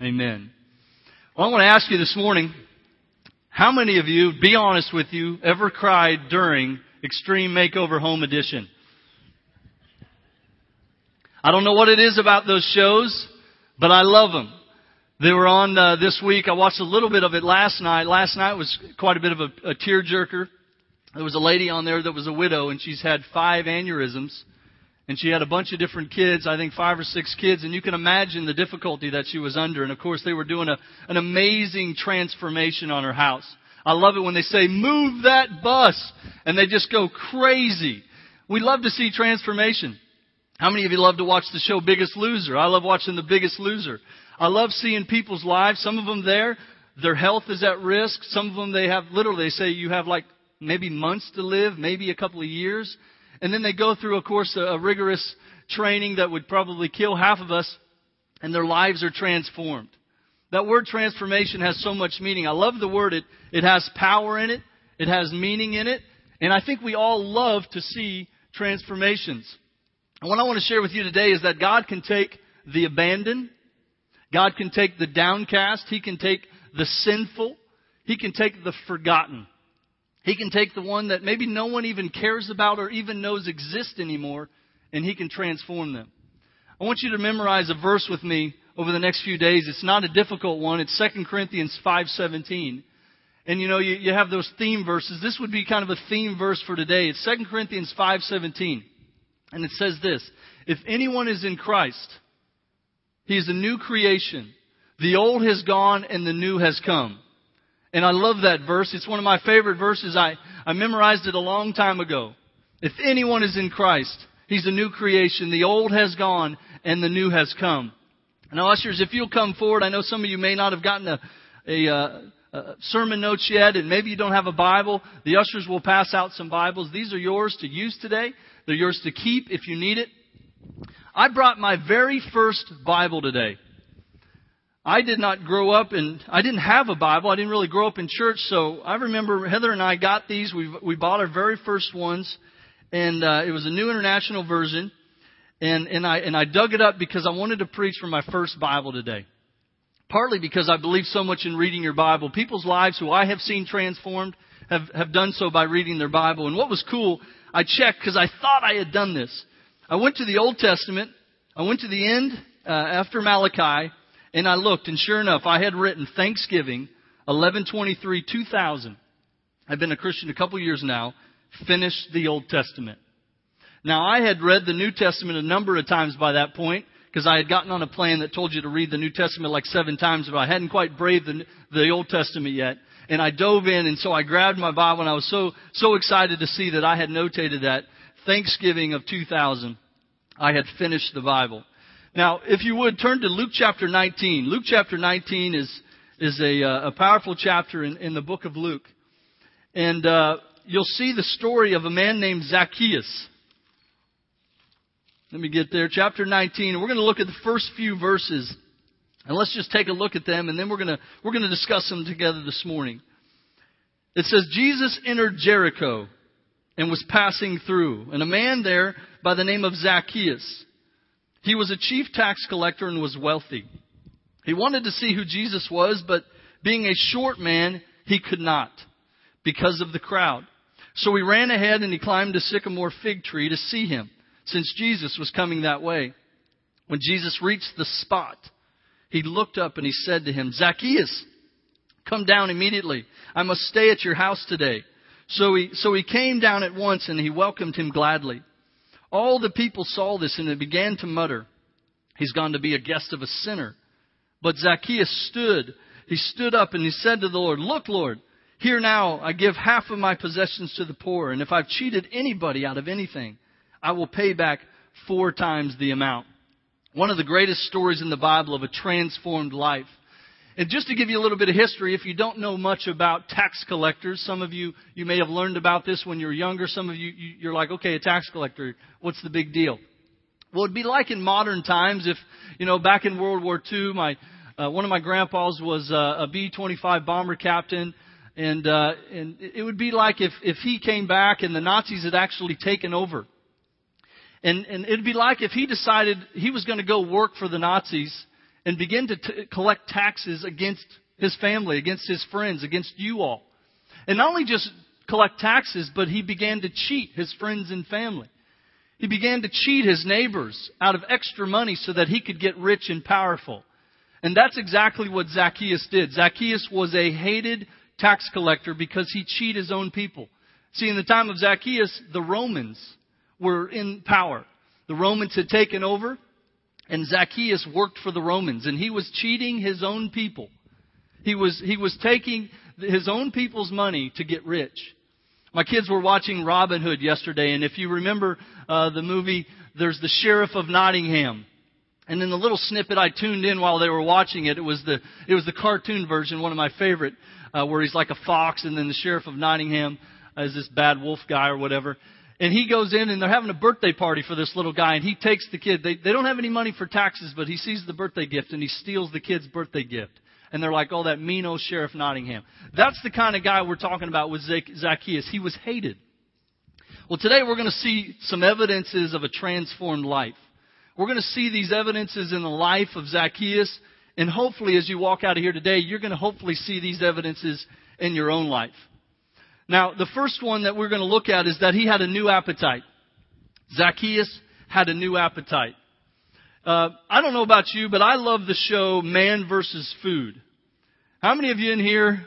Amen. Well, I want to ask you this morning, how many of you, be honest with you, ever cried during Extreme Makeover Home Edition? I don't know what it is about those shows, but I love them. They were on uh, this week. I watched a little bit of it last night. Last night was quite a bit of a, a tearjerker. There was a lady on there that was a widow, and she's had five aneurysms, and she had a bunch of different kids. I think five or six kids, and you can imagine the difficulty that she was under. And of course, they were doing a, an amazing transformation on her house. I love it when they say, "Move that bus," and they just go crazy. We love to see transformation. How many of you love to watch the show Biggest Loser? I love watching The Biggest Loser. I love seeing people's lives. Some of them there, their health is at risk. Some of them they have literally they say you have like maybe months to live, maybe a couple of years. And then they go through, of course, a, a rigorous training that would probably kill half of us, and their lives are transformed. That word transformation has so much meaning. I love the word. It, it has power in it. It has meaning in it. And I think we all love to see transformations. And what I want to share with you today is that God can take the abandoned, God can take the downcast. He can take the sinful. He can take the forgotten. He can take the one that maybe no one even cares about or even knows exists anymore, and He can transform them. I want you to memorize a verse with me over the next few days. It's not a difficult one. It's 2 Corinthians 5.17. And you know, you, you have those theme verses. This would be kind of a theme verse for today. It's 2 Corinthians 5.17. And it says this, If anyone is in Christ, he is a new creation. The old has gone and the new has come. And I love that verse. It's one of my favorite verses. I, I memorized it a long time ago. If anyone is in Christ, he's a new creation. The old has gone and the new has come. Now, ushers, if you'll come forward, I know some of you may not have gotten a, a, uh, sermon notes yet, and maybe you don't have a Bible. The ushers will pass out some Bibles. These are yours to use today. They're yours to keep if you need it. I brought my very first Bible today. I did not grow up in, I didn't have a Bible. I didn't really grow up in church. So I remember Heather and I got these. We, we bought our very first ones. And, uh, it was a new international version. And, and I, and I dug it up because I wanted to preach from my first Bible today. Partly because I believe so much in reading your Bible. People's lives who I have seen transformed have, have done so by reading their Bible. And what was cool, I checked because I thought I had done this. I went to the Old Testament. I went to the end uh, after Malachi, and I looked, and sure enough, I had written Thanksgiving, 1123, 2000. I've been a Christian a couple years now. Finished the Old Testament. Now, I had read the New Testament a number of times by that point because I had gotten on a plan that told you to read the New Testament like seven times, but I hadn't quite braved the, the Old Testament yet. And I dove in, and so I grabbed my Bible, and I was so so excited to see that I had notated that Thanksgiving of 2000, I had finished the Bible. Now, if you would turn to Luke chapter 19. Luke chapter 19 is is a, uh, a powerful chapter in, in the book of Luke, and uh, you'll see the story of a man named Zacchaeus. Let me get there. Chapter 19. We're going to look at the first few verses. And let's just take a look at them and then we're going to, we're going to discuss them together this morning. It says, Jesus entered Jericho and was passing through. And a man there by the name of Zacchaeus. He was a chief tax collector and was wealthy. He wanted to see who Jesus was, but being a short man, he could not because of the crowd. So he ran ahead and he climbed a sycamore fig tree to see him, since Jesus was coming that way. When Jesus reached the spot, he looked up and he said to him, Zacchaeus, come down immediately. I must stay at your house today. So he, so he came down at once and he welcomed him gladly. All the people saw this and they began to mutter, He's gone to be a guest of a sinner. But Zacchaeus stood. He stood up and he said to the Lord, Look, Lord, here now I give half of my possessions to the poor, and if I've cheated anybody out of anything, I will pay back four times the amount. One of the greatest stories in the Bible of a transformed life. And just to give you a little bit of history, if you don't know much about tax collectors, some of you, you may have learned about this when you were younger. Some of you, you're like, okay, a tax collector, what's the big deal? Well, it'd be like in modern times if, you know, back in World War II, my, uh, one of my grandpas was uh, a B-25 bomber captain, and, uh, and it would be like if, if he came back and the Nazis had actually taken over. And, and it'd be like if he decided he was going to go work for the Nazis and begin to t- collect taxes against his family, against his friends, against you all. And not only just collect taxes, but he began to cheat his friends and family. He began to cheat his neighbors out of extra money so that he could get rich and powerful. And that's exactly what Zacchaeus did. Zacchaeus was a hated tax collector because he cheated his own people. See, in the time of Zacchaeus, the Romans were in power. The Romans had taken over, and Zacchaeus worked for the Romans, and he was cheating his own people. He was, he was taking his own people's money to get rich. My kids were watching Robin Hood yesterday, and if you remember uh, the movie, there's the Sheriff of Nottingham. And in the little snippet I tuned in while they were watching it, it was the it was the cartoon version, one of my favorite, uh, where he's like a fox, and then the Sheriff of Nottingham is this bad wolf guy or whatever. And he goes in and they're having a birthday party for this little guy and he takes the kid. They, they don't have any money for taxes, but he sees the birthday gift and he steals the kid's birthday gift. And they're like, oh, that mean old Sheriff Nottingham. That's the kind of guy we're talking about with Zacchaeus. He was hated. Well, today we're going to see some evidences of a transformed life. We're going to see these evidences in the life of Zacchaeus. And hopefully, as you walk out of here today, you're going to hopefully see these evidences in your own life. Now, the first one that we're going to look at is that he had a new appetite. Zacchaeus had a new appetite. Uh, I don't know about you, but I love the show Man versus Food. How many of you in here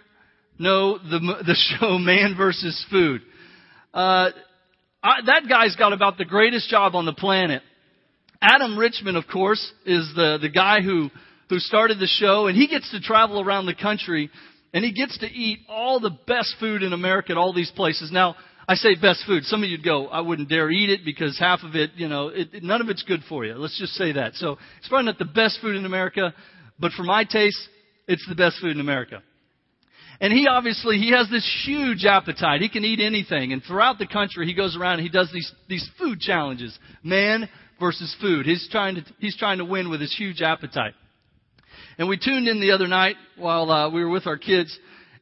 know the the show Man versus Food? Uh, I, that guy's got about the greatest job on the planet. Adam Richman, of course, is the the guy who who started the show, and he gets to travel around the country and he gets to eat all the best food in America at all these places. Now, I say best food. Some of you'd go, I wouldn't dare eat it because half of it, you know, it, none of it's good for you. Let's just say that. So it's probably not the best food in America, but for my taste, it's the best food in America. And he obviously, he has this huge appetite. He can eat anything. And throughout the country, he goes around and he does these, these food challenges. Man versus food. He's trying to, he's trying to win with his huge appetite. And we tuned in the other night while uh, we were with our kids,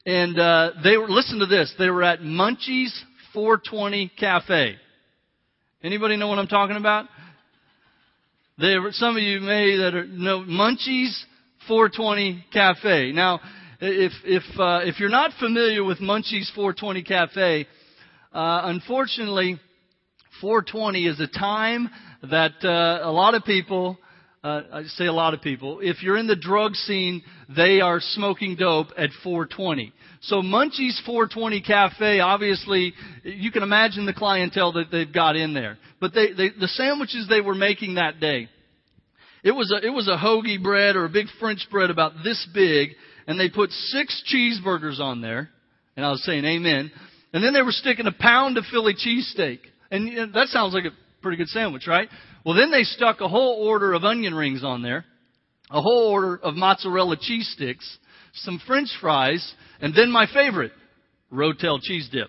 and uh, they were. Listen to this. They were at Munchie's 420 Cafe. Anybody know what I'm talking about? They some of you may that are, know Munchie's 420 Cafe. Now, if if uh, if you're not familiar with Munchie's 420 Cafe, uh, unfortunately, 420 is a time that uh, a lot of people uh, I say a lot of people, if you're in the drug scene, they are smoking dope at 420. So Munchie's 420 Cafe, obviously, you can imagine the clientele that they've got in there. But they, they, the sandwiches they were making that day, it was a, it was a hoagie bread or a big French bread about this big, and they put six cheeseburgers on there, and I was saying amen. And then they were sticking a pound of Philly cheesesteak. And you know, that sounds like a pretty good sandwich, right? Well, then they stuck a whole order of onion rings on there, a whole order of mozzarella cheese sticks, some french fries, and then my favorite, Rotel cheese dip.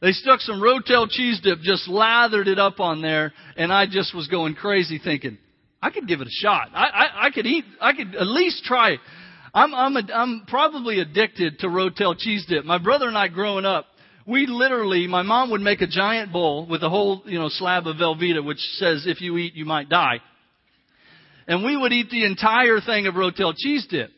They stuck some Rotel cheese dip, just lathered it up on there, and I just was going crazy thinking, I could give it a shot. I, I, I could eat, I could at least try. I'm, I'm, a, I'm probably addicted to Rotel cheese dip. My brother and I growing up, we literally, my mom would make a giant bowl with a whole, you know, slab of Velveeta, which says if you eat, you might die. And we would eat the entire thing of Rotel cheese dip.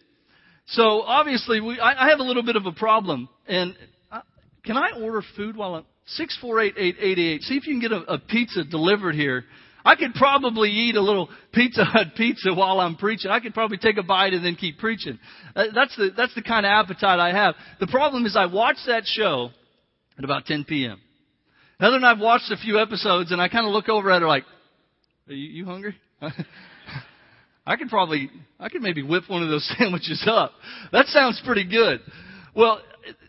So obviously, we, I, I have a little bit of a problem. And uh, can I order food while I'm six four eight eight eight eight? See if you can get a, a pizza delivered here. I could probably eat a little Pizza Hut pizza while I'm preaching. I could probably take a bite and then keep preaching. Uh, that's the that's the kind of appetite I have. The problem is I watch that show at about 10 p.m. Heather and I've watched a few episodes, and I kind of look over at her like, "Are you, you hungry?" I could probably, I could maybe whip one of those sandwiches up. That sounds pretty good. Well,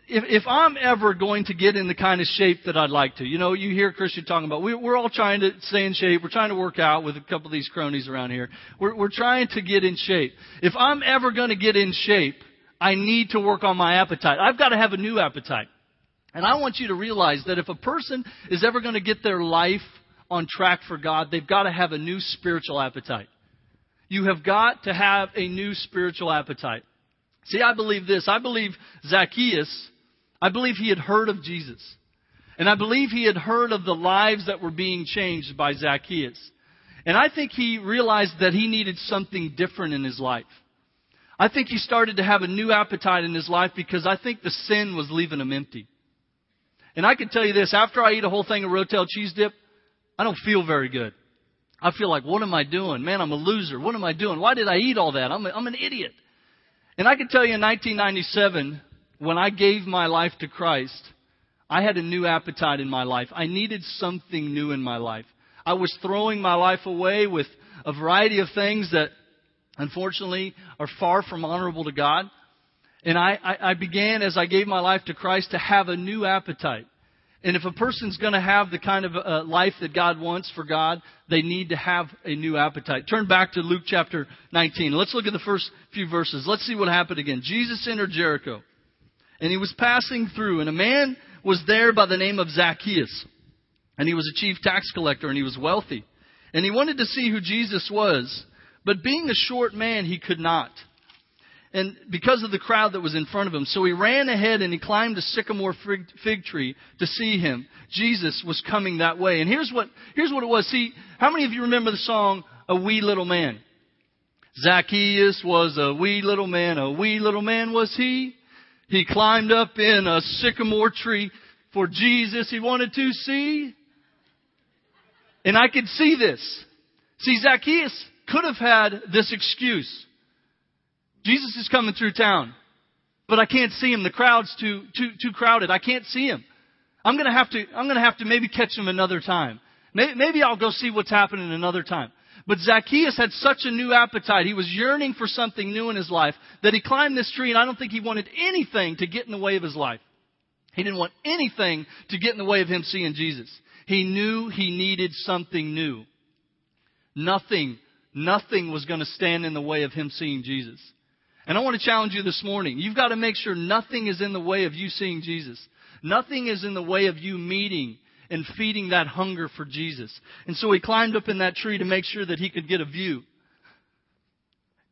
if, if I'm ever going to get in the kind of shape that I'd like to, you know, you hear Christian talking about, we, we're all trying to stay in shape. We're trying to work out with a couple of these cronies around here. We're, we're trying to get in shape. If I'm ever going to get in shape, I need to work on my appetite. I've got to have a new appetite. And I want you to realize that if a person is ever going to get their life on track for God, they've got to have a new spiritual appetite. You have got to have a new spiritual appetite. See, I believe this. I believe Zacchaeus, I believe he had heard of Jesus. And I believe he had heard of the lives that were being changed by Zacchaeus. And I think he realized that he needed something different in his life. I think he started to have a new appetite in his life because I think the sin was leaving him empty. And I can tell you this, after I eat a whole thing of Rotel cheese dip, I don't feel very good. I feel like, what am I doing? Man, I'm a loser. What am I doing? Why did I eat all that? I'm, a, I'm an idiot. And I can tell you in 1997, when I gave my life to Christ, I had a new appetite in my life. I needed something new in my life. I was throwing my life away with a variety of things that unfortunately are far from honorable to God. And I, I, I began, as I gave my life to Christ, to have a new appetite. And if a person's going to have the kind of uh, life that God wants for God, they need to have a new appetite. Turn back to Luke chapter 19. Let's look at the first few verses. Let's see what happened again. Jesus entered Jericho, and he was passing through, and a man was there by the name of Zacchaeus. And he was a chief tax collector, and he was wealthy. And he wanted to see who Jesus was, but being a short man, he could not and because of the crowd that was in front of him. So he ran ahead and he climbed a sycamore fig tree to see him. Jesus was coming that way. And here's what, here's what it was. See, how many of you remember the song, A Wee Little Man? Zacchaeus was a wee little man, a wee little man was he. He climbed up in a sycamore tree for Jesus he wanted to see. And I could see this. See, Zacchaeus could have had this excuse. Jesus is coming through town, but I can't see him. The crowd's too, too, too crowded. I can't see him. I'm gonna have to, I'm gonna have to maybe catch him another time. Maybe, maybe I'll go see what's happening another time. But Zacchaeus had such a new appetite. He was yearning for something new in his life that he climbed this tree and I don't think he wanted anything to get in the way of his life. He didn't want anything to get in the way of him seeing Jesus. He knew he needed something new. Nothing, nothing was going to stand in the way of him seeing Jesus. And I want to challenge you this morning. You've got to make sure nothing is in the way of you seeing Jesus. Nothing is in the way of you meeting and feeding that hunger for Jesus. And so he climbed up in that tree to make sure that he could get a view.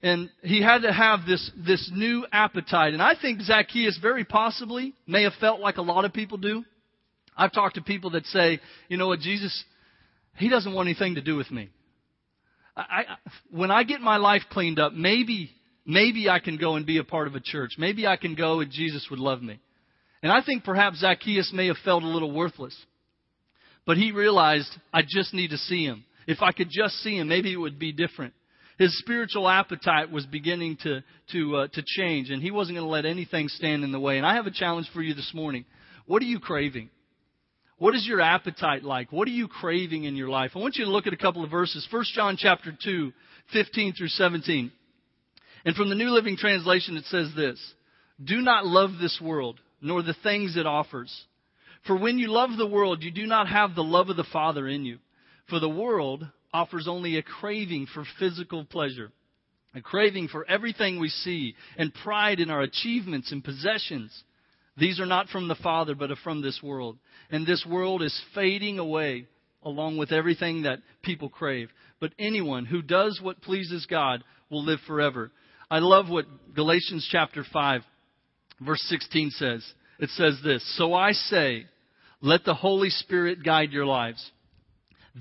And he had to have this, this new appetite. And I think Zacchaeus very possibly may have felt like a lot of people do. I've talked to people that say, you know what, Jesus, he doesn't want anything to do with me. I, I, when I get my life cleaned up, maybe maybe I can go and be a part of a church. Maybe I can go and Jesus would love me. And I think perhaps Zacchaeus may have felt a little worthless. But he realized, I just need to see him. If I could just see him, maybe it would be different. His spiritual appetite was beginning to, to, uh, to change, and he wasn't going to let anything stand in the way. And I have a challenge for you this morning. What are you craving? What is your appetite like? What are you craving in your life? I want you to look at a couple of verses. 1 John chapter 2, 15 through 17. And from the New Living Translation, it says this Do not love this world, nor the things it offers. For when you love the world, you do not have the love of the Father in you. For the world offers only a craving for physical pleasure, a craving for everything we see, and pride in our achievements and possessions. These are not from the Father, but are from this world. And this world is fading away along with everything that people crave. But anyone who does what pleases God will live forever. I love what Galatians chapter 5, verse 16 says. It says this So I say, let the Holy Spirit guide your lives.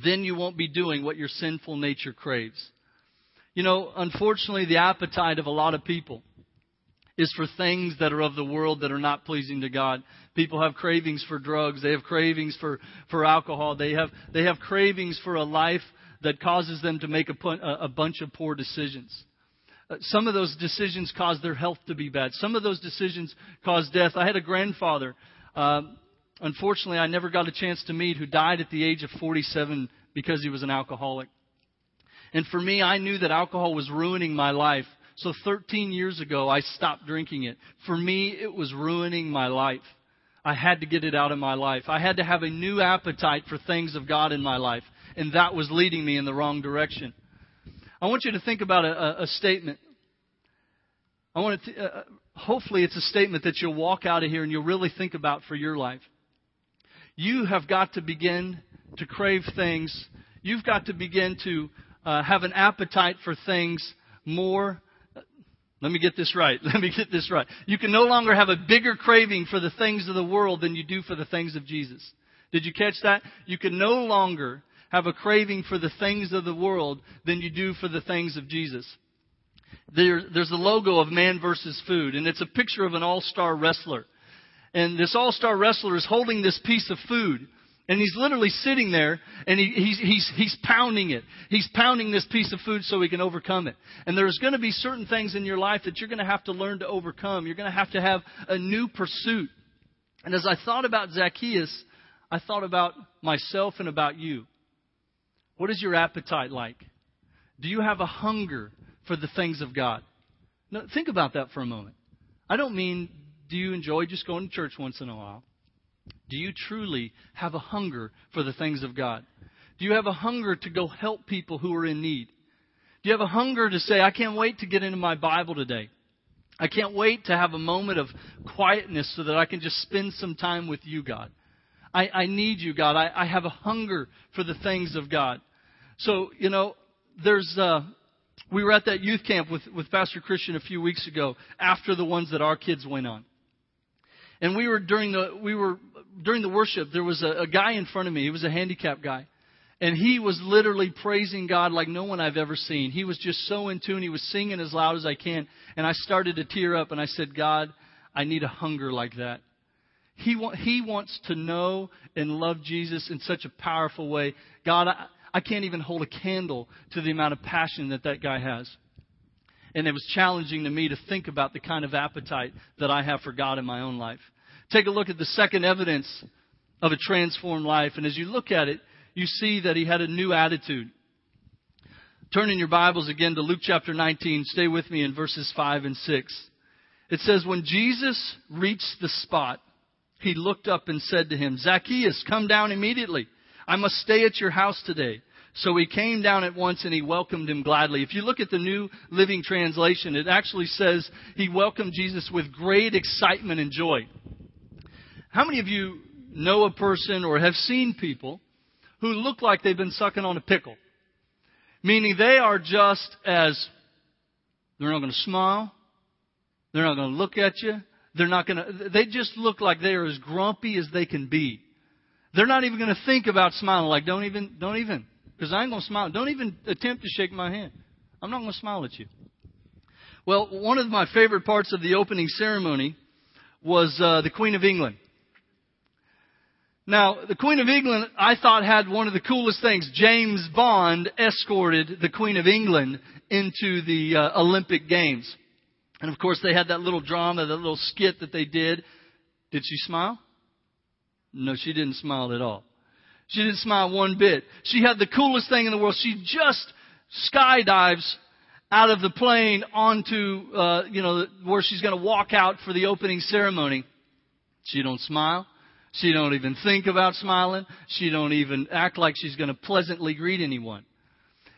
Then you won't be doing what your sinful nature craves. You know, unfortunately, the appetite of a lot of people is for things that are of the world that are not pleasing to God. People have cravings for drugs. They have cravings for, for alcohol. They have, they have cravings for a life that causes them to make a, a bunch of poor decisions. Uh, some of those decisions caused their health to be bad. Some of those decisions caused death. I had a grandfather, uh, unfortunately, I never got a chance to meet, who died at the age of 47 because he was an alcoholic. And for me, I knew that alcohol was ruining my life. So 13 years ago, I stopped drinking it. For me, it was ruining my life. I had to get it out of my life. I had to have a new appetite for things of God in my life. And that was leading me in the wrong direction. I want you to think about a, a statement. I want to, uh, hopefully, it's a statement that you'll walk out of here and you'll really think about for your life. You have got to begin to crave things. You've got to begin to uh, have an appetite for things more. Let me get this right. Let me get this right. You can no longer have a bigger craving for the things of the world than you do for the things of Jesus. Did you catch that? You can no longer have a craving for the things of the world than you do for the things of Jesus. there, there's the logo of Man versus Food, and it's a picture of an all-star wrestler. And this all-star wrestler is holding this piece of food. And he's literally sitting there and he, he's, he's, he's pounding it. He's pounding this piece of food so he can overcome it. And there's going to be certain things in your life that you're going to have to learn to overcome. You're going to have to have a new pursuit. And as I thought about Zacchaeus, I thought about myself and about you. What is your appetite like? Do you have a hunger for the things of God? Now, think about that for a moment. I don't mean do you enjoy just going to church once in a while? Do you truly have a hunger for the things of God? Do you have a hunger to go help people who are in need? Do you have a hunger to say, I can't wait to get into my Bible today? I can't wait to have a moment of quietness so that I can just spend some time with you, God. I, I need you, God. I, I have a hunger for the things of God. So, you know, there's, uh, we were at that youth camp with, with Pastor Christian a few weeks ago after the ones that our kids went on. And we were during the, we were, during the worship, there was a, a guy in front of me. He was a handicapped guy. And he was literally praising God like no one I've ever seen. He was just so in tune. He was singing as loud as I can. And I started to tear up and I said, God, I need a hunger like that. He, wa- he wants to know and love Jesus in such a powerful way. God, I, I can't even hold a candle to the amount of passion that that guy has. And it was challenging to me to think about the kind of appetite that I have for God in my own life. Take a look at the second evidence of a transformed life. And as you look at it, you see that he had a new attitude. Turn in your Bibles again to Luke chapter 19. Stay with me in verses 5 and 6. It says, When Jesus reached the spot, he looked up and said to him, Zacchaeus, come down immediately. I must stay at your house today. So he came down at once and he welcomed him gladly. If you look at the New Living Translation, it actually says he welcomed Jesus with great excitement and joy. How many of you know a person or have seen people who look like they've been sucking on a pickle. Meaning they are just as, they're not going to smile. They're not going to look at you. They're not going to, they just look like they are as grumpy as they can be. They're not even going to think about smiling. Like, don't even, don't even, because I ain't going to smile. Don't even attempt to shake my hand. I'm not going to smile at you. Well, one of my favorite parts of the opening ceremony was uh, the Queen of England. Now, the Queen of England, I thought, had one of the coolest things. James Bond escorted the Queen of England into the uh, Olympic Games. And of course, they had that little drama, that little skit that they did. Did she smile? No, she didn't smile at all. She didn't smile one bit. She had the coolest thing in the world. She just skydives out of the plane onto, uh, you know, where she's going to walk out for the opening ceremony. She don't smile. She don't even think about smiling. She don't even act like she's going to pleasantly greet anyone.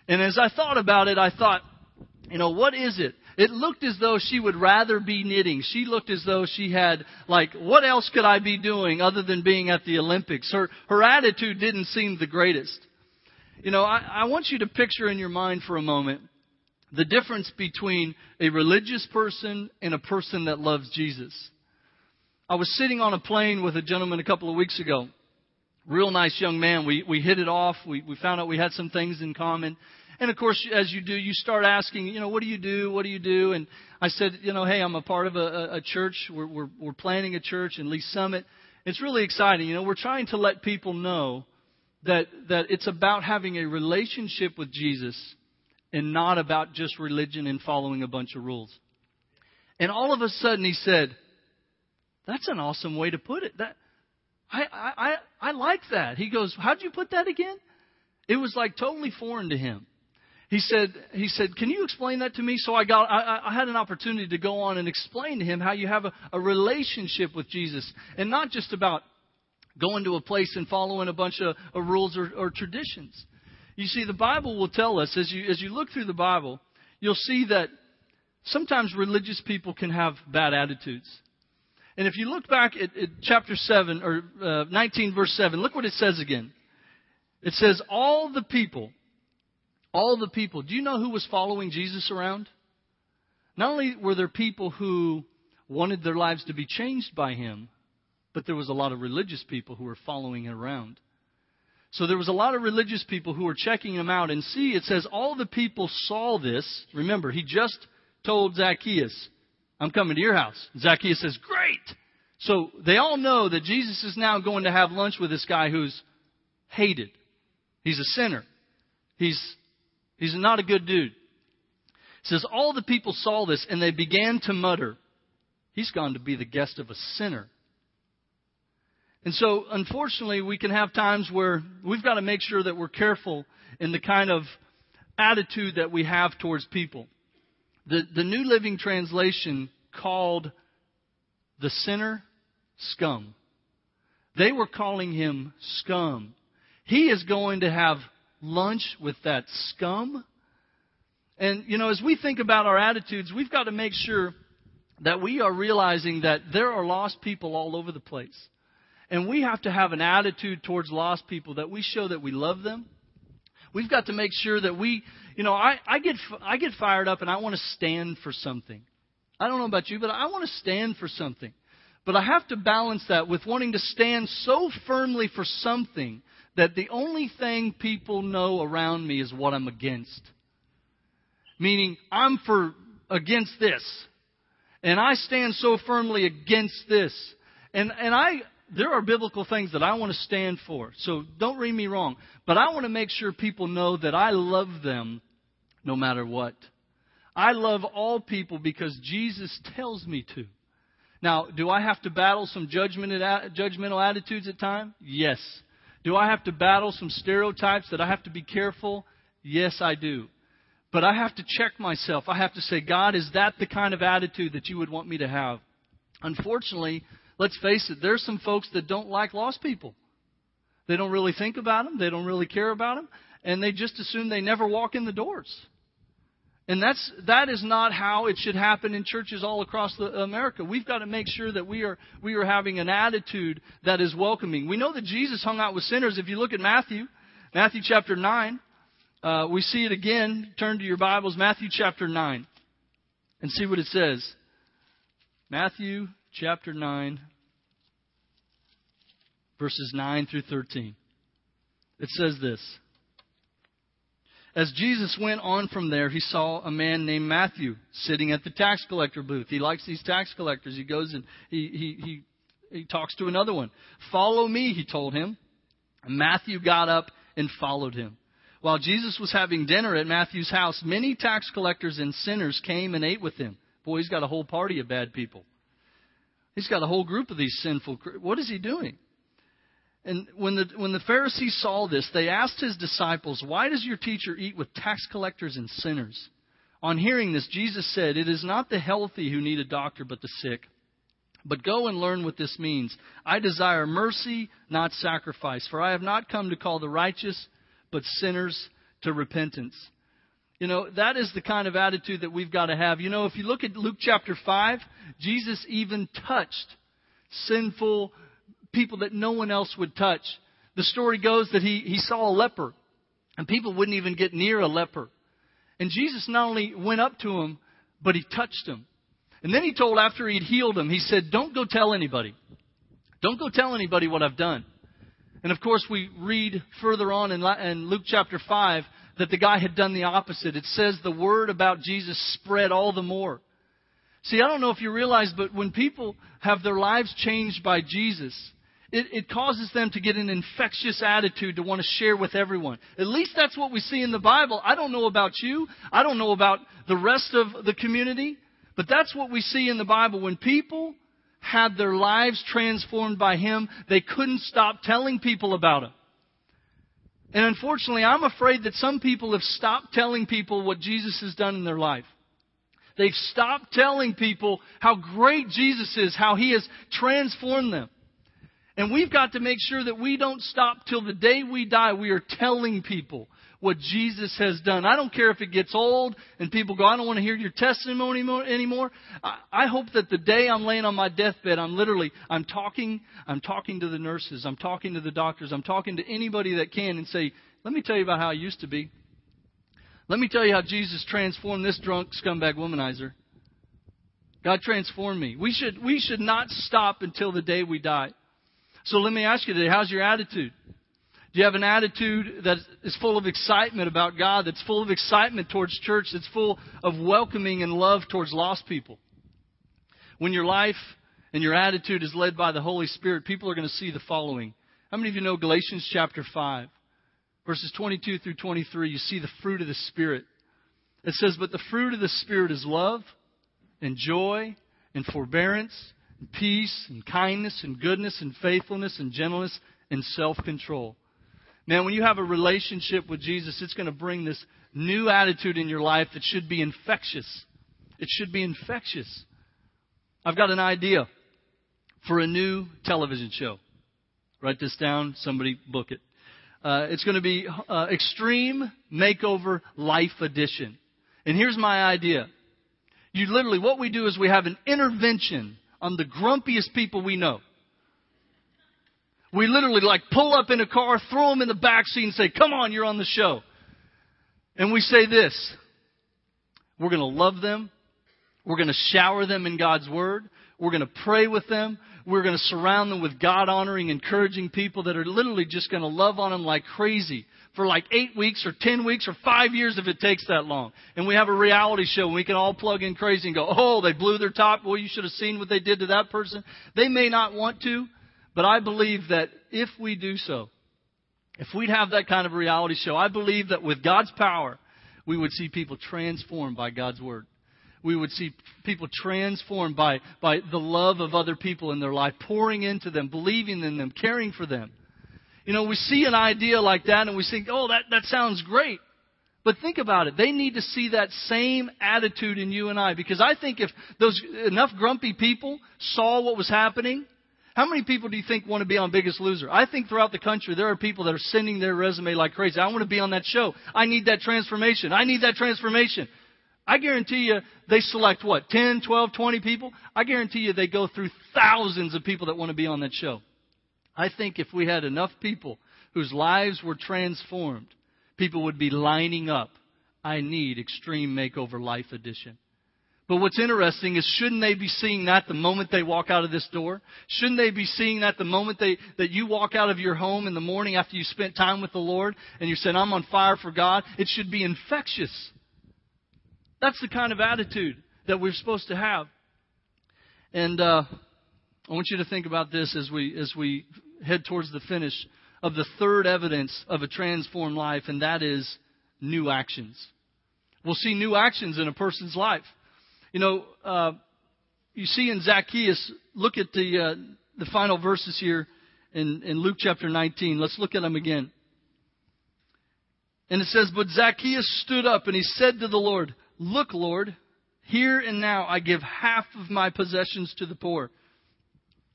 And as I thought about it, I thought, you know, what is it? It looked as though she would rather be knitting. She looked as though she had, like, what else could I be doing other than being at the Olympics? Her, her attitude didn't seem the greatest. You know, I, I want you to picture in your mind for a moment the difference between a religious person and a person that loves Jesus. I was sitting on a plane with a gentleman a couple of weeks ago. Real nice young man. We, we hit it off. We, we found out we had some things in common. And of course, as you do, you start asking, you know, what do you do? What do you do? And I said, you know, hey, I'm a part of a, a church. We're, we're, we're planning a church in Lee Summit. It's really exciting. You know, we're trying to let people know that, that it's about having a relationship with Jesus and not about just religion and following a bunch of rules. And all of a sudden he said, that's an awesome way to put it. That I I I like that. He goes, How'd you put that again? It was like totally foreign to him. He said, he said, can you explain that to me? So I got, I, I had an opportunity to go on and explain to him how you have a, a relationship with Jesus and not just about going to a place and following a bunch of, of rules or, or traditions. You see, the Bible will tell us as you, as you look through the Bible, you'll see that sometimes religious people can have bad attitudes. And if you look back at, at chapter 7 or uh, 19 verse 7, look what it says again. It says, all the people, all the people, do you know who was following Jesus around? Not only were there people who wanted their lives to be changed by him, but there was a lot of religious people who were following him around. So there was a lot of religious people who were checking him out. And see, it says all the people saw this. Remember, he just told Zacchaeus, I'm coming to your house. Zacchaeus says, Great. So they all know that Jesus is now going to have lunch with this guy who's hated. He's a sinner. He's, he's not a good dude. It says, All the people saw this and they began to mutter, He's gone to be the guest of a sinner. And so, unfortunately, we can have times where we've got to make sure that we're careful in the kind of attitude that we have towards people. The, the New Living Translation called the sinner scum. They were calling him scum. He is going to have lunch with that scum. And, you know, as we think about our attitudes, we've got to make sure that we are realizing that there are lost people all over the place. And we have to have an attitude towards lost people that we show that we love them. We've got to make sure that we, you know, I, I get I get fired up and I want to stand for something. I don't know about you, but I want to stand for something. But I have to balance that with wanting to stand so firmly for something that the only thing people know around me is what I'm against. Meaning, I'm for against this. And I stand so firmly against this. And, and I, there are biblical things that I want to stand for. So don't read me wrong. But I want to make sure people know that I love them no matter what. I love all people because Jesus tells me to. Now, do I have to battle some judgmental attitudes at times? Yes. Do I have to battle some stereotypes that I have to be careful? Yes, I do. But I have to check myself. I have to say, God, is that the kind of attitude that you would want me to have? Unfortunately, let's face it, there's some folks that don't like lost people. They don't really think about them, they don't really care about them, and they just assume they never walk in the doors. And that's that is not how it should happen in churches all across the, America. We've got to make sure that we are we are having an attitude that is welcoming. We know that Jesus hung out with sinners. If you look at Matthew, Matthew chapter nine, uh, we see it again. Turn to your Bibles, Matthew chapter nine, and see what it says. Matthew chapter 9, verses 9 through 13. It says this As Jesus went on from there, he saw a man named Matthew sitting at the tax collector booth. He likes these tax collectors. He goes and he, he, he, he talks to another one. Follow me, he told him. Matthew got up and followed him. While Jesus was having dinner at Matthew's house, many tax collectors and sinners came and ate with him. Boy, he's got a whole party of bad people. He's got a whole group of these sinful. What is he doing? And when the, when the Pharisees saw this, they asked his disciples, Why does your teacher eat with tax collectors and sinners? On hearing this, Jesus said, It is not the healthy who need a doctor, but the sick. But go and learn what this means. I desire mercy, not sacrifice, for I have not come to call the righteous, but sinners to repentance. You know, that is the kind of attitude that we've got to have. You know, if you look at Luke chapter 5, Jesus even touched sinful people that no one else would touch. The story goes that he, he saw a leper, and people wouldn't even get near a leper. And Jesus not only went up to him, but he touched him. And then he told, after he'd healed him, he said, Don't go tell anybody. Don't go tell anybody what I've done. And of course, we read further on in, in Luke chapter 5 that the guy had done the opposite. It says the word about Jesus spread all the more. See, I don't know if you realize, but when people have their lives changed by Jesus, it, it, causes them to get an infectious attitude to want to share with everyone. At least that's what we see in the Bible. I don't know about you. I don't know about the rest of the community. But that's what we see in the Bible. When people had their lives transformed by Him, they couldn't stop telling people about Him. And unfortunately, I'm afraid that some people have stopped telling people what Jesus has done in their life. They've stopped telling people how great Jesus is, how He has transformed them. And we've got to make sure that we don't stop till the day we die. We are telling people what Jesus has done. I don't care if it gets old and people go, I don't want to hear your testimony anymore. I hope that the day I'm laying on my deathbed, I'm literally, I'm talking, I'm talking to the nurses, I'm talking to the doctors, I'm talking to anybody that can and say, let me tell you about how I used to be. Let me tell you how Jesus transformed this drunk scumbag womanizer. God transformed me. We should, we should not stop until the day we die. So let me ask you today, how's your attitude? Do you have an attitude that is full of excitement about God, that's full of excitement towards church, that's full of welcoming and love towards lost people? When your life and your attitude is led by the Holy Spirit, people are going to see the following. How many of you know Galatians chapter 5, verses 22 through 23? You see the fruit of the Spirit. It says, But the fruit of the Spirit is love and joy and forbearance peace and kindness and goodness and faithfulness and gentleness and self control. Man, when you have a relationship with Jesus, it's going to bring this new attitude in your life that should be infectious. It should be infectious. I've got an idea for a new television show. Write this down. Somebody book it. Uh, it's going to be uh, Extreme Makeover Life Edition. And here's my idea. You literally, what we do is we have an intervention on the grumpiest people we know. We literally like pull up in a car, throw them in the back seat and say, come on, you're on the show. And we say this. We're going to love them. We're going to shower them in God's Word. We're going to pray with them. We're going to surround them with God honoring, encouraging people that are literally just going to love on them like crazy for like eight weeks or ten weeks or five years if it takes that long. And we have a reality show and we can all plug in crazy and go, oh, they blew their top. Well, you should have seen what they did to that person. They may not want to, but I believe that if we do so, if we'd have that kind of reality show, I believe that with God's power, we would see people transformed by God's Word. We would see people transformed by, by the love of other people in their life, pouring into them, believing in them, caring for them. You know, we see an idea like that and we think, oh, that, that sounds great. But think about it. They need to see that same attitude in you and I. Because I think if those enough grumpy people saw what was happening, how many people do you think want to be on Biggest Loser? I think throughout the country there are people that are sending their resume like crazy. I want to be on that show. I need that transformation. I need that transformation. I guarantee you they select what? 10, 12, 20 people? I guarantee you they go through thousands of people that want to be on that show. I think if we had enough people whose lives were transformed, people would be lining up. I need Extreme Makeover Life Edition. But what's interesting is shouldn't they be seeing that the moment they walk out of this door? Shouldn't they be seeing that the moment they, that you walk out of your home in the morning after you spent time with the Lord and you said, I'm on fire for God? It should be infectious. That's the kind of attitude that we're supposed to have. And, uh, I want you to think about this as we, as we head towards the finish of the third evidence of a transformed life, and that is new actions. We'll see new actions in a person's life. You know, uh, you see in Zacchaeus, look at the, uh, the final verses here in, in Luke chapter 19. Let's look at them again. And it says, But Zacchaeus stood up and he said to the Lord, Look, Lord, here and now I give half of my possessions to the poor.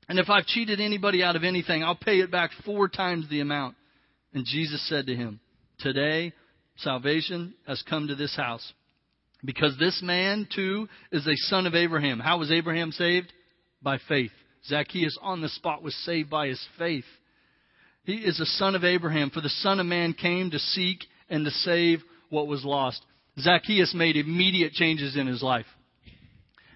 And if I've cheated anybody out of anything, I'll pay it back four times the amount. And Jesus said to him, Today salvation has come to this house because this man, too, is a son of Abraham. How was Abraham saved? By faith. Zacchaeus on the spot was saved by his faith. He is a son of Abraham, for the Son of Man came to seek and to save what was lost. Zacchaeus made immediate changes in his life.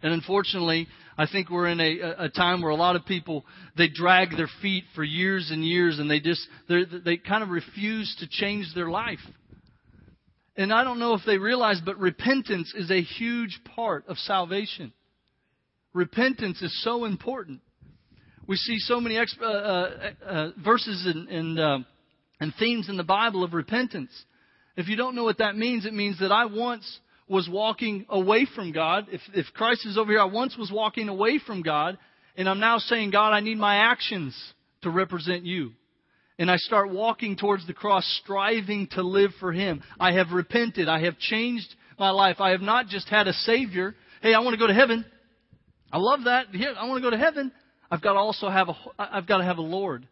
And unfortunately, I think we're in a, a time where a lot of people, they drag their feet for years and years and they just, they kind of refuse to change their life. And I don't know if they realize, but repentance is a huge part of salvation. Repentance is so important. We see so many exp- uh, uh, uh, verses and, and, uh, and themes in the Bible of repentance. If you don't know what that means, it means that I once was walking away from God. If, if Christ is over here, I once was walking away from God, and I'm now saying, God, I need my actions to represent you and I start walking towards the cross, striving to live for Him. I have repented. I have changed my life. I have not just had a Savior. Hey, I want to go to heaven. I love that. I want to go to heaven. I've got to also have a, I've got to have a Lord.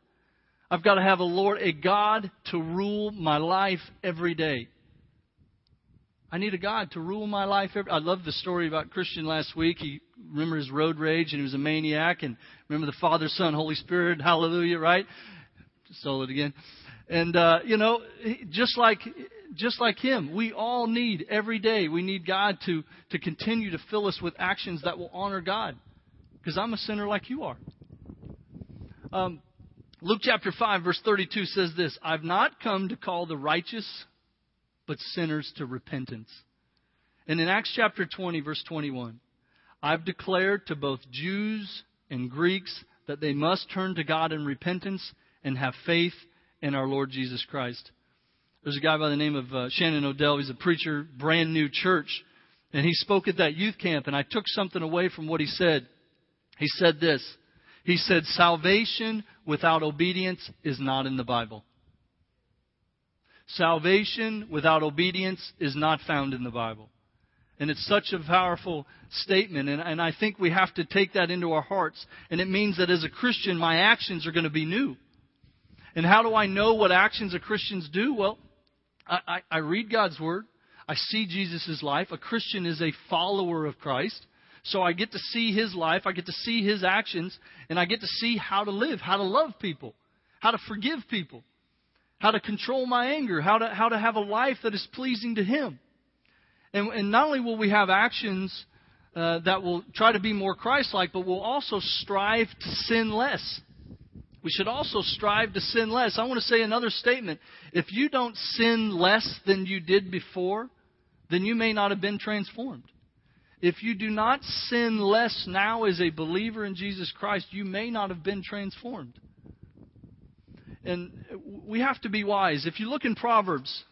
I've got to have a Lord, a God to rule my life every day. I need a God to rule my life. Every, I love the story about Christian last week. He remember his road rage and he was a maniac. And remember the Father, Son, Holy Spirit. Hallelujah, right? stole it again. And uh, you know, just like just like him, we all need every day. We need God to to continue to fill us with actions that will honor God, because I'm a sinner like you are. Um, Luke chapter 5, verse 32 says this I've not come to call the righteous, but sinners to repentance. And in Acts chapter 20, verse 21, I've declared to both Jews and Greeks that they must turn to God in repentance and have faith in our Lord Jesus Christ. There's a guy by the name of uh, Shannon Odell. He's a preacher, brand new church. And he spoke at that youth camp, and I took something away from what he said. He said this He said, Salvation without obedience is not in the Bible. Salvation without obedience is not found in the Bible. And it's such a powerful statement. And, and I think we have to take that into our hearts. And it means that as a Christian, my actions are going to be new. And how do I know what actions a Christians do? Well, I, I, I read God's Word. I see Jesus' life. A Christian is a follower of Christ. So I get to see his life, I get to see his actions, and I get to see how to live, how to love people, how to forgive people, how to control my anger, how to, how to have a life that is pleasing to him. And, and not only will we have actions uh, that will try to be more Christ like, but we'll also strive to sin less. We should also strive to sin less. I want to say another statement. If you don't sin less than you did before, then you may not have been transformed. If you do not sin less now as a believer in Jesus Christ, you may not have been transformed. And we have to be wise. If you look in Proverbs,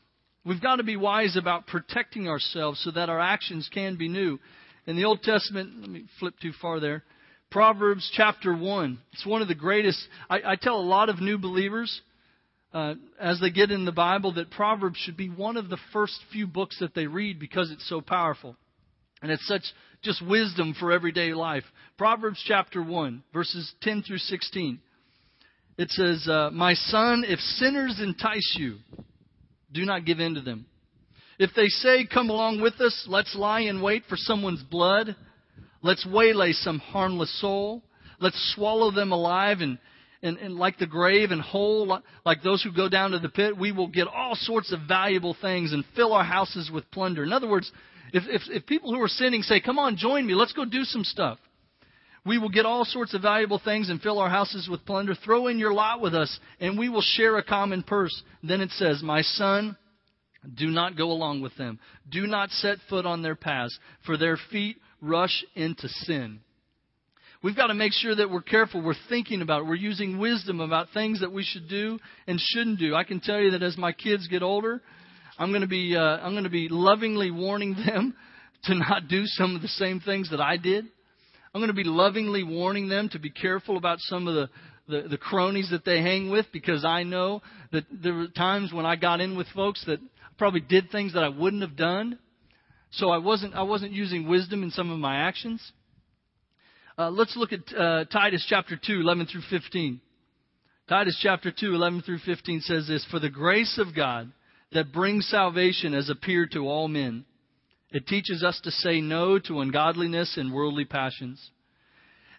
we've got to be wise about protecting ourselves so that our actions can be new. In the Old Testament, let me flip too far there. Proverbs chapter 1. It's one of the greatest. I, I tell a lot of new believers uh, as they get in the Bible that Proverbs should be one of the first few books that they read because it's so powerful. And it's such just wisdom for everyday life. Proverbs chapter 1, verses 10 through 16. It says, uh, My son, if sinners entice you, do not give in to them. If they say, Come along with us, let's lie in wait for someone's blood, let's waylay some harmless soul, let's swallow them alive and, and, and like the grave and whole, like those who go down to the pit, we will get all sorts of valuable things and fill our houses with plunder. In other words, if, if, if people who are sinning say, Come on, join me, let's go do some stuff, we will get all sorts of valuable things and fill our houses with plunder. Throw in your lot with us, and we will share a common purse. Then it says, My son, do not go along with them. Do not set foot on their paths, for their feet rush into sin. We've got to make sure that we're careful. We're thinking about it. We're using wisdom about things that we should do and shouldn't do. I can tell you that as my kids get older, I'm going to be, uh, I'm going to be lovingly warning them to not do some of the same things that I did. I'm going to be lovingly warning them to be careful about some of the, the, the cronies that they hang with because I know that there were times when I got in with folks that probably did things that I wouldn't have done. So I wasn't, I wasn't using wisdom in some of my actions. Uh, let's look at uh, Titus chapter 2, 11 through 15. Titus chapter 2, 11 through 15 says this For the grace of God that brings salvation has appeared to all men. It teaches us to say no to ungodliness and worldly passions,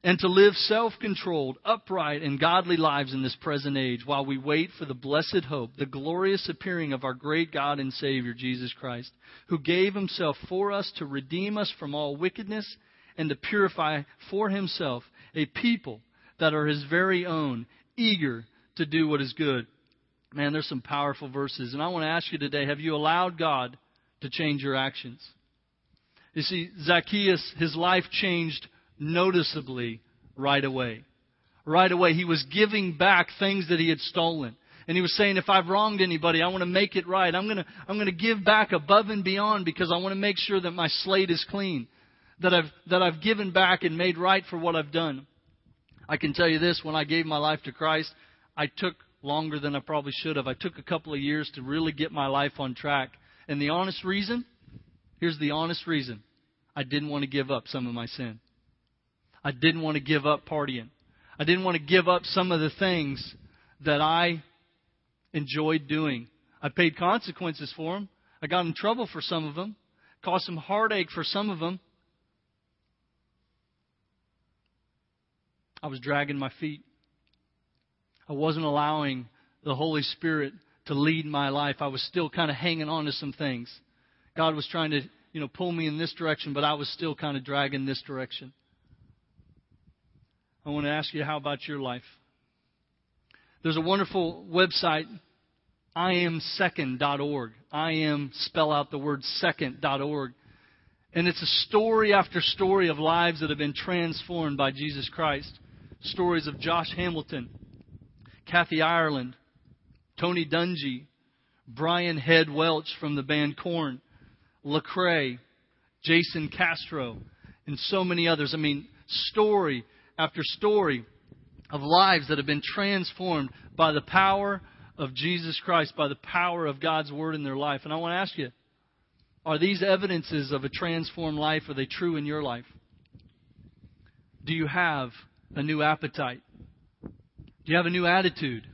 and to live self controlled, upright, and godly lives in this present age while we wait for the blessed hope, the glorious appearing of our great God and Savior, Jesus Christ, who gave himself for us to redeem us from all wickedness and to purify for himself a people that are his very own, eager to do what is good. Man, there's some powerful verses. And I want to ask you today have you allowed God to change your actions? You see, Zacchaeus, his life changed noticeably right away. Right away, he was giving back things that he had stolen. And he was saying, if I've wronged anybody, I want to make it right. I'm going to, I'm going to give back above and beyond because I want to make sure that my slate is clean. That I've, that I've given back and made right for what I've done. I can tell you this, when I gave my life to Christ, I took longer than I probably should have. I took a couple of years to really get my life on track. And the honest reason here's the honest reason I didn't want to give up some of my sin. I didn't want to give up partying. I didn't want to give up some of the things that I enjoyed doing. I paid consequences for them. I got in trouble for some of them, caused some heartache for some of them. I was dragging my feet. I wasn't allowing the Holy Spirit to lead my life. I was still kind of hanging on to some things. God was trying to, you know, pull me in this direction, but I was still kind of dragging this direction. I want to ask you, how about your life? There's a wonderful website, iamsecond.org. I am, spell out the word second.org. And it's a story after story of lives that have been transformed by Jesus Christ. Stories of Josh Hamilton, Kathy Ireland, Tony Dungy, Brian Head Welch from the band Korn, Lecrae, Jason Castro, and so many others. I mean, story after story of lives that have been transformed by the power of Jesus Christ, by the power of God's Word in their life. And I want to ask you, are these evidences of a transformed life, are they true in your life? Do you have a new appetite? Do you have a new attitude?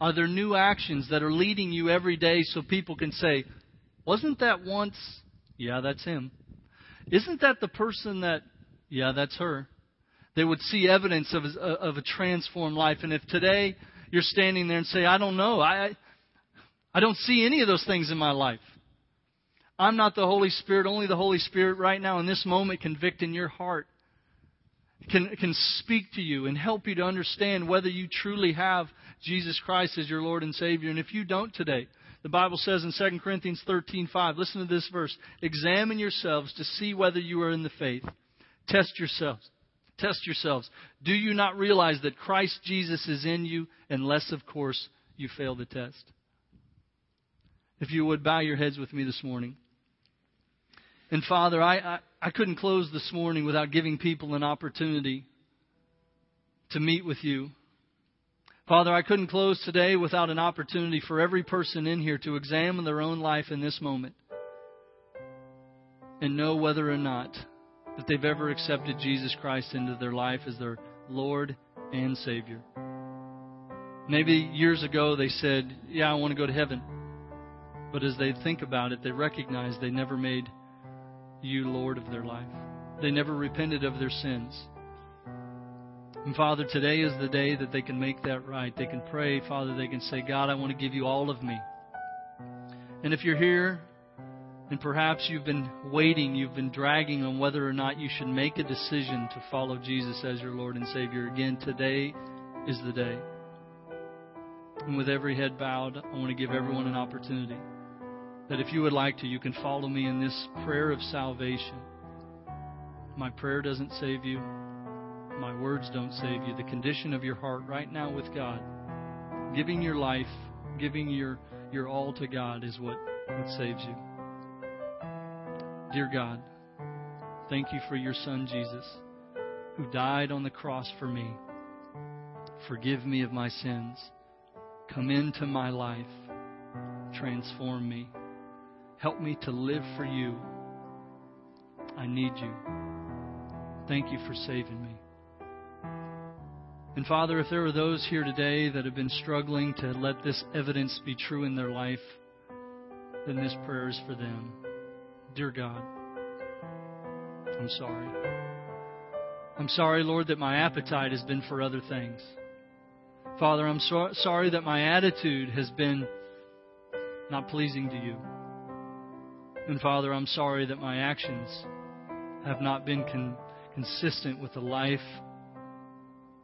Are there new actions that are leading you every day so people can say, wasn't that once? Yeah, that's him. Isn't that the person that, yeah, that's her? They would see evidence of a, uh, of a transformed life. And if today you're standing there and say, I don't know, I, I don't see any of those things in my life. I'm not the Holy Spirit. Only the Holy Spirit right now in this moment convicting your heart. Can, can speak to you and help you to understand whether you truly have Jesus Christ as your Lord and Savior. And if you don't today, the Bible says in 2 Corinthians 13:5, listen to this verse, examine yourselves to see whether you are in the faith. Test yourselves. Test yourselves. Do you not realize that Christ Jesus is in you unless of course you fail the test? If you would bow your heads with me this morning. And Father, I, I, I couldn't close this morning without giving people an opportunity to meet with you. Father, I couldn't close today without an opportunity for every person in here to examine their own life in this moment and know whether or not that they've ever accepted Jesus Christ into their life as their Lord and Savior. Maybe years ago they said, Yeah, I want to go to heaven. But as they think about it, they recognize they never made you Lord of their life. They never repented of their sins. And Father, today is the day that they can make that right. They can pray, Father, they can say, God, I want to give you all of me. And if you're here and perhaps you've been waiting, you've been dragging on whether or not you should make a decision to follow Jesus as your Lord and Savior, again, today is the day. And with every head bowed, I want to give everyone an opportunity that if you would like to, you can follow me in this prayer of salvation. My prayer doesn't save you. My words don't save you. The condition of your heart right now with God, giving your life, giving your, your all to God is what, what saves you. Dear God, thank you for your Son, Jesus, who died on the cross for me. Forgive me of my sins. Come into my life. Transform me. Help me to live for you. I need you. Thank you for saving me. And Father, if there are those here today that have been struggling to let this evidence be true in their life, then this prayer is for them. Dear God, I'm sorry. I'm sorry, Lord, that my appetite has been for other things. Father, I'm so, sorry that my attitude has been not pleasing to you. And Father, I'm sorry that my actions have not been con- consistent with a life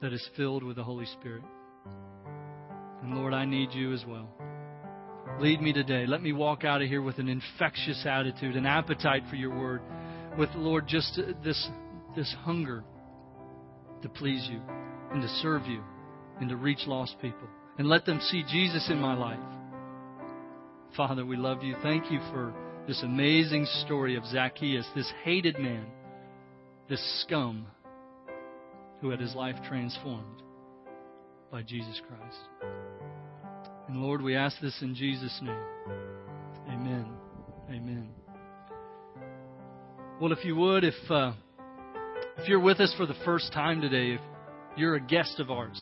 that is filled with the Holy Spirit. And Lord, I need you as well. Lead me today. Let me walk out of here with an infectious attitude, an appetite for your word, with, Lord, just this, this hunger to please you and to serve you and to reach lost people. And let them see Jesus in my life. Father, we love you. Thank you for this amazing story of Zacchaeus, this hated man, this scum who had his life transformed by Jesus Christ. And Lord, we ask this in Jesus' name. Amen. Amen. Well, if you would, if uh, if you're with us for the first time today, if you're a guest of ours,